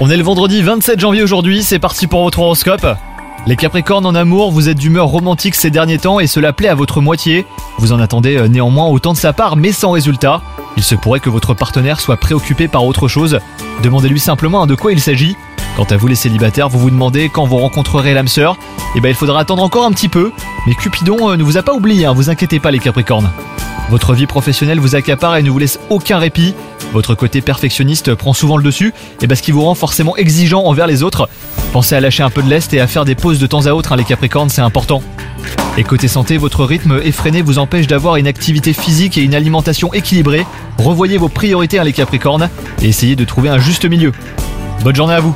On est le vendredi 27 janvier aujourd'hui, c'est parti pour votre horoscope. Les Capricornes en amour, vous êtes d'humeur romantique ces derniers temps et cela plaît à votre moitié. Vous en attendez euh, néanmoins autant de sa part mais sans résultat. Il se pourrait que votre partenaire soit préoccupé par autre chose. Demandez-lui simplement de quoi il s'agit. Quant à vous les célibataires, vous vous demandez quand vous rencontrerez l'âme sœur. Eh ben il faudra attendre encore un petit peu. Mais Cupidon euh, ne vous a pas oublié, hein, vous inquiétez pas les Capricornes. Votre vie professionnelle vous accapare et ne vous laisse aucun répit. Votre côté perfectionniste prend souvent le dessus, et parce qu'il vous rend forcément exigeant envers les autres. Pensez à lâcher un peu de lest et à faire des pauses de temps à autre, hein, les Capricornes, c'est important. Et côté santé, votre rythme effréné vous empêche d'avoir une activité physique et une alimentation équilibrée. Revoyez vos priorités, hein, les Capricornes, et essayez de trouver un juste milieu. Bonne journée à vous